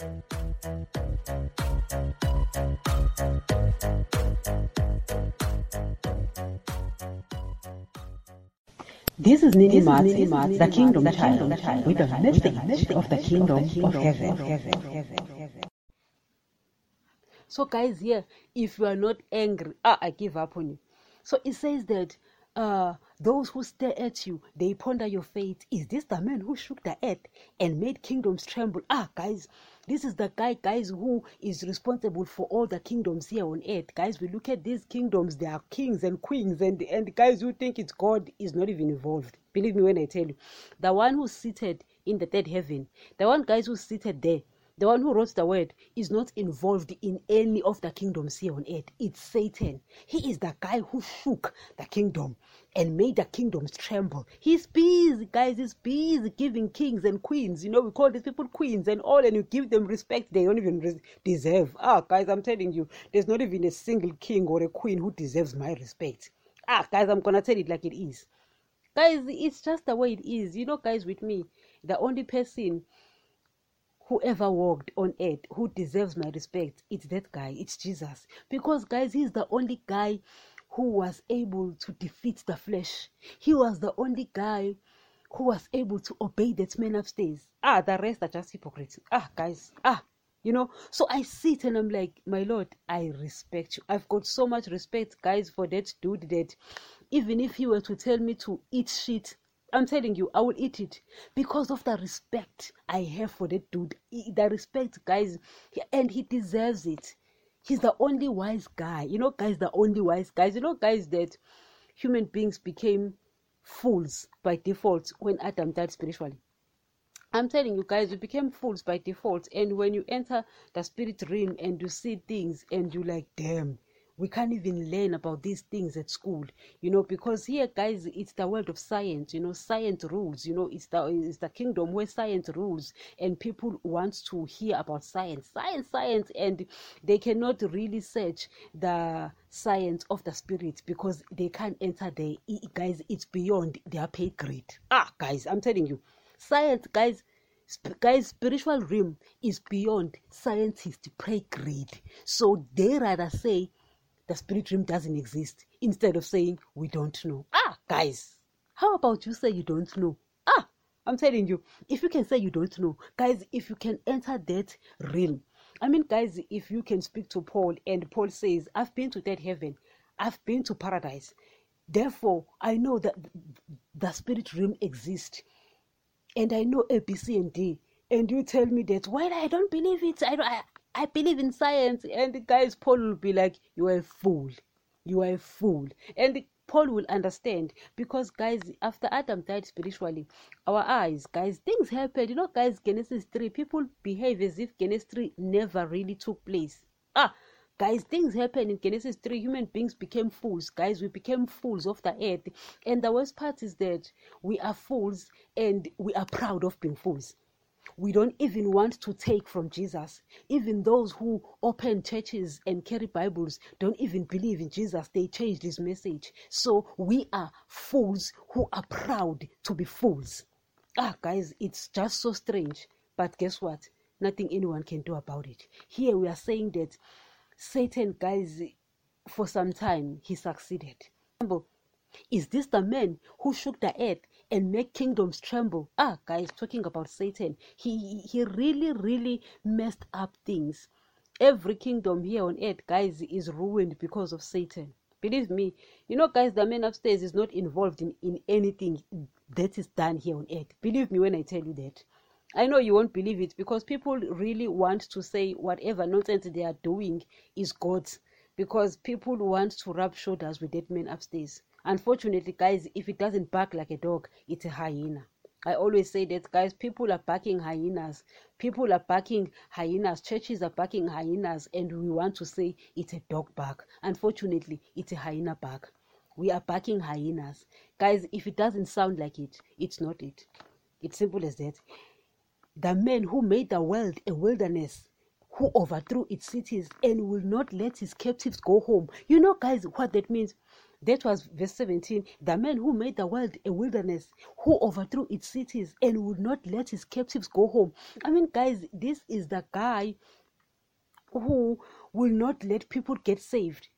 This is Nini Mats, the Kingdom Child, with a message of the Kingdom of Heaven. So, guys, here, if you are not angry, ah, I give up on you. So it says that uh, those who stare at you, they ponder your fate. Is this the man who shook the earth and made kingdoms tremble? Ah, guys, this is the guy, guys, who is responsible for all the kingdoms here on earth. Guys, we look at these kingdoms, they are kings and queens, and and guys who think it's God is not even involved. Believe me when I tell you, the one who's seated in the third heaven, the one guys who's seated there, the one who wrote the word is not involved in any of the kingdoms here on earth. It's Satan. He is the guy who shook the kingdom and made the kingdoms tremble. He's busy, guys. He's busy giving kings and queens. You know, we call these people queens and all, and you give them respect they don't even deserve. Ah, guys, I'm telling you, there's not even a single king or a queen who deserves my respect. Ah, guys, I'm gonna tell it like it is. Guys, it's just the way it is. You know, guys, with me, the only person whoever walked on earth who deserves my respect it's that guy it's jesus. Because guys he's the only guy who was able to defeat the flesh. He was the only guy who was able to obey that man upstairs. Ah the rest are just hypocrites. Ah guys ah you know? So i sit and i'm like my lord i respect you. I've got so much respect guys for that dude that even if he were to tell me to eat shit I'm telling you, I will eat it because of the respect I have for that dude. The respect, guys, and he deserves it. He's the only wise guy. You know, guys, the only wise guys. You know, guys, that human beings became fools by default when Adam died spiritually. I'm telling you guys, we became fools by default. And when you enter the spirit realm and you see things and you like, damn, we can't even learn about these things at school you know because here guys it's the world of science you know science rules you know it's the it's the kingdom where science rules and people want to hear about science. Science science and they cannot really search the science of the spirit because they can't enter there guys it's beyond their pay grade. Ah guys i'm telling you science guys guys spiritual realm is beyond scientists pay grade. So they rather say the spirit realm doesn't exist instead of saying we don't know. Ah, guys, how about you say you don't know? Ah, I'm telling you, if you can say you don't know, guys, if you can enter that realm, I mean, guys, if you can speak to Paul and Paul says, I've been to that heaven, I've been to paradise, therefore, I know that the spirit realm exists, and I know A, B, C, and D, and you tell me that, well, I don't believe it, I, I, I believe in science. And guys, Paul will be like, You are a fool. You are a fool. And Paul will understand because, guys, after Adam died spiritually, our eyes, guys, things happened. You know, guys, Genesis 3, people behave as if Genesis 3 never really took place. Ah, guys things happened in genesis 3 human beings became fools guys we became fools of the earth and the worst part is that we are fools and we are proud of being fools we don't even want to take from Jesus. Even those who open churches and carry Bibles don't even believe in Jesus. They changed his message. So we are fools who are proud to be fools. Ah, guys, it's just so strange. But guess what? Nothing anyone can do about it. Here we are saying that Satan, guys, for some time he succeeded. Is this the man who shook the earth and make kingdoms tremble. Ah, guys, talking about Satan, he he really, really messed up things. Every kingdom here on earth, guys, is ruined because of Satan. Believe me, you know, guys, the man upstairs is not involved in, in anything that is done here on earth. Believe me when I tell you that. I know you won't believe it because people really want to say whatever nonsense they are doing is God's because people want to rub shoulders with that man upstairs. Unfortunately, guys, if it doesn't bark like a dog, it's a hyena. I always say that, guys, people are barking hyenas. People are barking hyenas. Churches are barking hyenas, and we want to say it's a dog bark. Unfortunately, it's a hyena bark. We are barking hyenas. Guys, if it doesn't sound like it, it's not it. It's simple as that. The man who made the world a wilderness who overthrew its cities and will not let his captives go home. You know, guys, what that means? That was verse 17. The man who made the world a wilderness, who overthrew its cities and would not let his captives go home. I mean, guys, this is the guy who will not let people get saved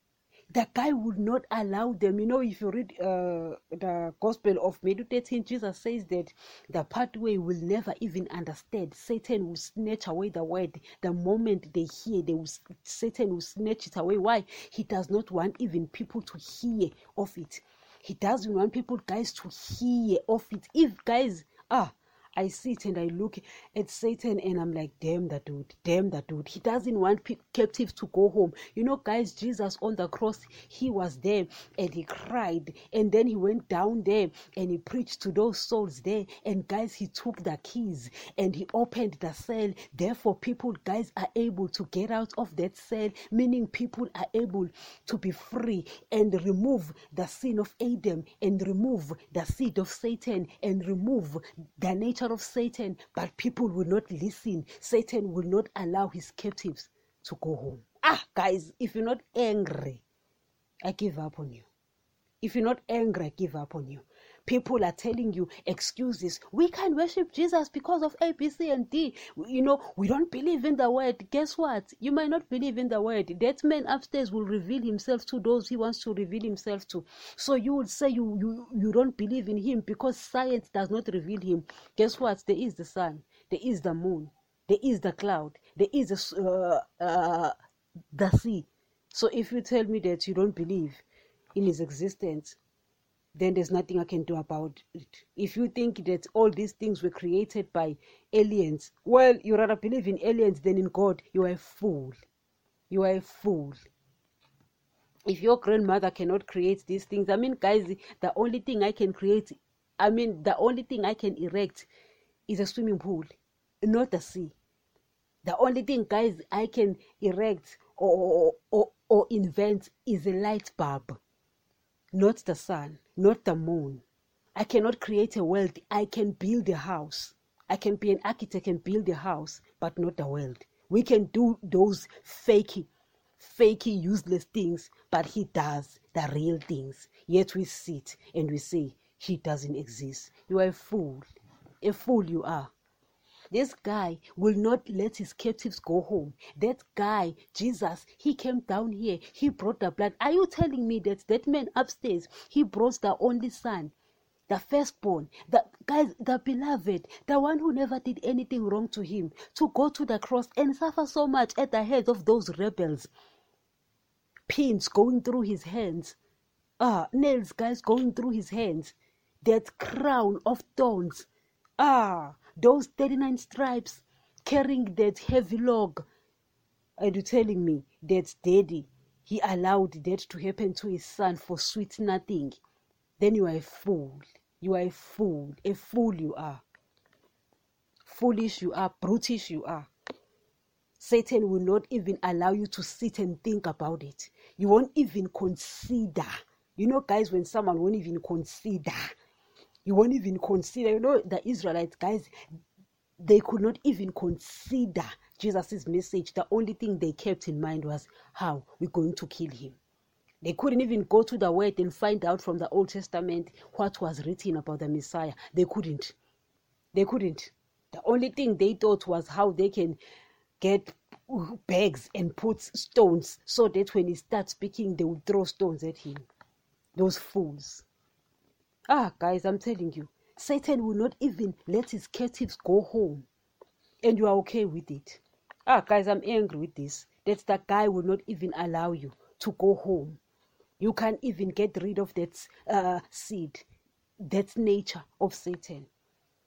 the guy would not allow them. You know, if you read uh, the Gospel of Meditating, Jesus says that the pathway will never even understand. Satan will snatch away the word. The moment they hear, they will, Satan will snatch it away. Why? He does not want even people to hear of it. He doesn't want people, guys, to hear of it. If guys, ah, I sit and I look at Satan and I'm like, damn that dude, damn that dude. He doesn't want pe- captives to go home. You know, guys, Jesus on the cross, he was there and he cried. And then he went down there and he preached to those souls there. And guys, he took the keys and he opened the cell. Therefore, people, guys, are able to get out of that cell, meaning people are able to be free and remove the sin of Adam and remove the seed of Satan and remove the nature of Satan, but people will not listen. Satan will not allow his captives to go home. Ah, guys, if you're not angry, I give up on you. If you're not angry, I give up on you. People are telling you excuses. We can't worship Jesus because of A, B, C, and D. You know, we don't believe in the word. Guess what? You might not believe in the word. That man upstairs will reveal himself to those he wants to reveal himself to. So you would say you, you, you don't believe in him because science does not reveal him. Guess what? There is the sun, there is the moon, there is the cloud, there is the, uh, uh, the sea. So if you tell me that you don't believe in his existence, then there's nothing I can do about it. If you think that all these things were created by aliens, well, you rather believe in aliens than in God. You are a fool. You are a fool. If your grandmother cannot create these things, I mean, guys, the only thing I can create, I mean, the only thing I can erect is a swimming pool, not a sea. The only thing, guys, I can erect or, or, or invent is a light bulb not the sun, not the moon. I cannot create a world. I can build a house. I can be an architect and build a house, but not the world. We can do those fakey, fakey, useless things, but he does the real things. Yet we sit and we say he doesn't exist. You are a fool. A fool you are. This guy will not let his captives go home. That guy, Jesus, he came down here. He brought the blood. Are you telling me that that man upstairs, he brought the only son? the firstborn, the guys, the beloved, the one who never did anything wrong to him, to go to the cross and suffer so much at the head of those rebels. Pins going through his hands, ah, nails, guys, going through his hands, that crown of thorns, ah, those 39 stripes carrying that heavy log. And you telling me that daddy he allowed that to happen to his son for sweet nothing? Then you are a fool. You are a fool. A fool you are. Foolish you are. Brutish you are. Satan will not even allow you to sit and think about it. You won't even consider. You know guys when someone won't even consider you won't even consider. You know, the Israelites, guys, they could not even consider Jesus' message. The only thing they kept in mind was how we're going to kill him. They couldn't even go to the word and find out from the Old Testament what was written about the Messiah. They couldn't. They couldn't. The only thing they thought was how they can get bags and put stones so that when he starts speaking, they will throw stones at him. Those fools. Ah, guys, I'm telling you, Satan will not even let his captives go home. And you are okay with it. Ah, guys, I'm angry with this. That the guy will not even allow you to go home. You can't even get rid of that uh, seed, that nature of Satan.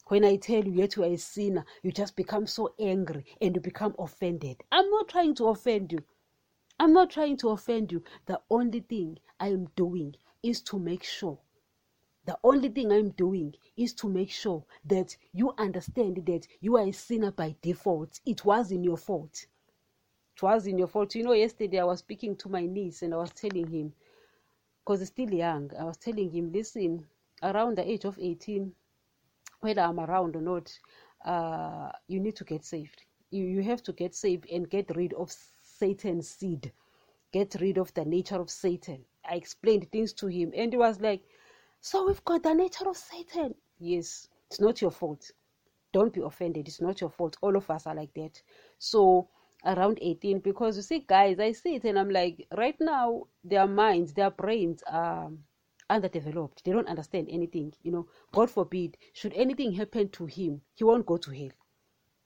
When I tell you yet you are a sinner, you just become so angry and you become offended. I'm not trying to offend you. I'm not trying to offend you. The only thing I am doing is to make sure the only thing I'm doing is to make sure that you understand that you are a sinner by default. It wasn't your fault. It wasn't your fault. You know, yesterday I was speaking to my niece and I was telling him, because he's still young, I was telling him, listen, around the age of 18, whether I'm around or not, uh, you need to get saved. You, you have to get saved and get rid of Satan's seed. Get rid of the nature of Satan I explained things to him, and he was like, "So we've got the nature of Satan." Yes, it's not your fault. Don't be offended. It's not your fault. All of us are like that. So around 18 because you see guys i see it and i'm like right now their minds their brains are underdeveloped they don't understand anything you know god forbid should anything happen to him he won't go to hell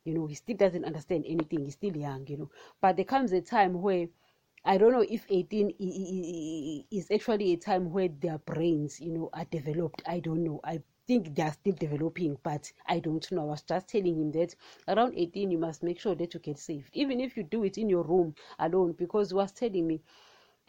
you know he still doesn't understand anything he's still young you know but there comes a time where i don't know if 18 is actually a time where their brains you know are developed. I don't know. I think they are still developing, but I don't know. I was just telling him that around 18, you must make sure that you get saved, even if you do it in your room alone, because he was telling me,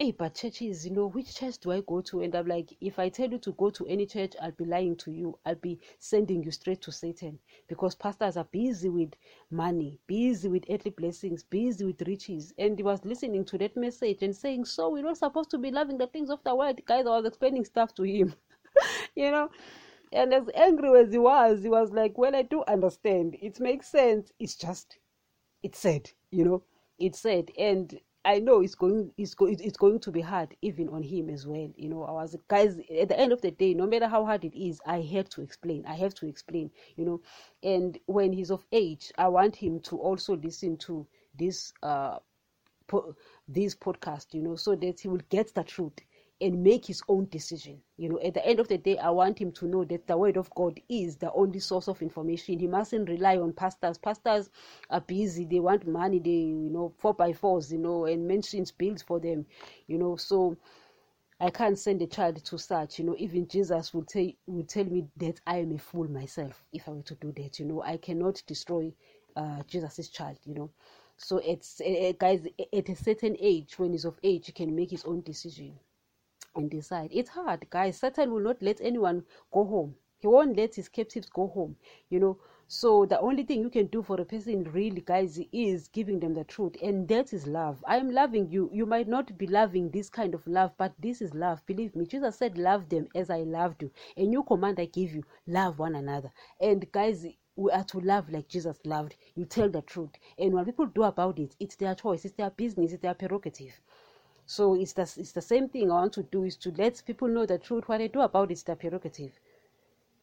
hey, but churches, you know, which church do I go to? And I'm like, if I tell you to go to any church, I'll be lying to you. I'll be sending you straight to Satan because pastors are busy with money, busy with earthly blessings, busy with riches. And he was listening to that message and saying, so we're not supposed to be loving the things of the world. Guys, I was explaining stuff to him, you know. And as angry as he was, he was like, Well, I do understand. It makes sense. It's just, it's said, you know, it's said. And I know it's going, it's, go, it's going to be hard even on him as well. You know, I was, guys, at the end of the day, no matter how hard it is, I have to explain. I have to explain, you know. And when he's of age, I want him to also listen to this, uh, po- this podcast, you know, so that he will get the truth and make his own decision. You know, at the end of the day, I want him to know that the word of God is the only source of information. He mustn't rely on pastors. Pastors are busy, they want money, they, you know, four by fours, you know, and mentions bills for them, you know. So I can't send a child to such, you know. Even Jesus would tell would tell me that I am a fool myself if I were to do that, you know. I cannot destroy uh, Jesus's child, you know. So it's uh, guys at a certain age, when he's of age, he can make his own decision and decide. It's hard, guys. Satan will not let anyone go home. He won't let his captives go home, you know. So the only thing you can do for a person really, guys, is giving them the truth, and that is love. I am loving you. You might not be loving this kind of love, but this is love. Believe me. Jesus said, "Love them as I loved you." A new command I give you: love one another. And guys, we are to love like Jesus loved. You tell the truth, and when people do about it, it's their choice, it's their business, it's their prerogative. So it's the, it's the same thing I want to do is to let people know the truth. What I do about it is their prerogative.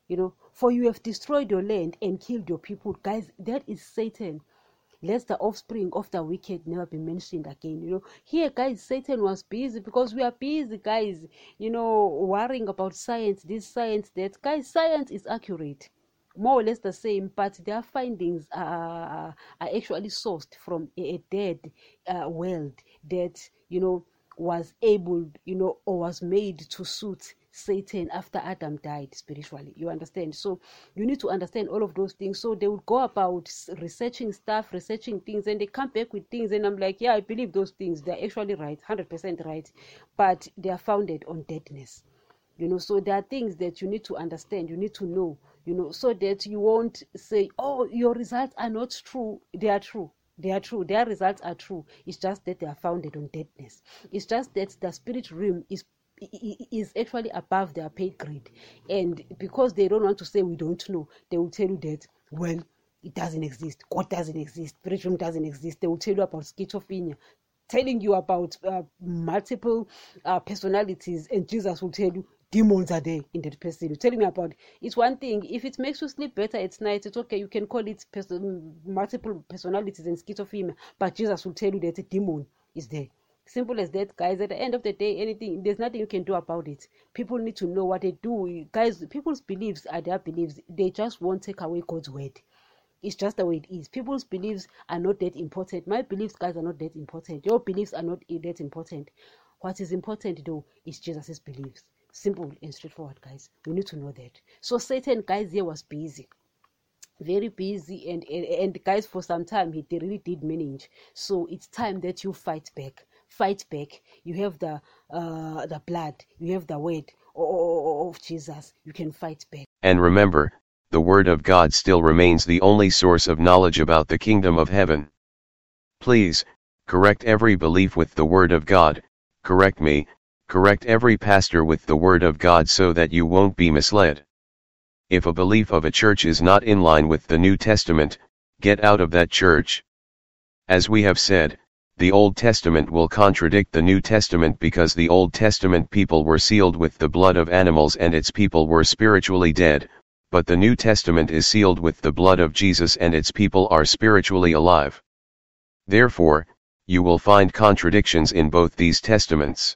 You know, for you have destroyed your land and killed your people. Guys, that is Satan. Let the offspring of the wicked never be mentioned again. You know, here, guys, Satan was busy because we are busy, guys, you know, worrying about science, this science, that. Guys, science is accurate more or less the same, but their findings are, are actually sourced from a, a dead uh, world that, you know, was able, you know, or was made to suit Satan after Adam died spiritually. You understand? So you need to understand all of those things. So they would go about researching stuff, researching things, and they come back with things. And I'm like, yeah, I believe those things. They're actually right, 100% right. But they are founded on deadness. You know, so there are things that you need to understand, you need to know, you know, so that you won't say, oh, your results are not true. They are true they are true. Their results are true. It's just that they are founded on deadness. It's just that the spirit realm is is actually above their pay grade, and because they don't want to say we don't know, they will tell you that well it doesn't exist. God doesn't exist. Spirit realm doesn't exist. They will tell you about schizophrenia, telling you about uh, multiple uh, personalities, and Jesus will tell you demons are there in that person. You're telling me about it. It's one thing. If it makes you sleep better at night, it's okay. You can call it multiple personalities and schizophrenia. But Jesus will tell you that a demon is there. Simple as that, guys. At the end of the day, anything there's nothing you can do about it. People need to know what they do. Guys, people's beliefs are their beliefs. They just won't take away God's word. It's just the way it is. People's beliefs are not that important. My beliefs, guys, are not that important. Your beliefs are not that important. What is important though is Jesus' beliefs. Simple and straightforward, guys. We need to know that. So Satan, guys, here was busy very busy and, and and guys for some time he really did manage. So it's time that you fight back. Fight back. You have the uh the blood. You have the word of jesus. You can fight back. And remember the word of god still remains the only source of knowledge about the kingdom of heaven. Please correct every belief with the word of god. Correct me correct every pastor with the word of God so that you won't be misled. If a belief of a church is not in line with the New Testament, get out of that church. As we have said, the Old Testament will contradict the New Testament because the Old Testament people were sealed with the blood of animals and its people were spiritually dead, but the New Testament is sealed with the blood of Jesus and its people are spiritually alive. Therefore, you will find contradictions in both these testaments.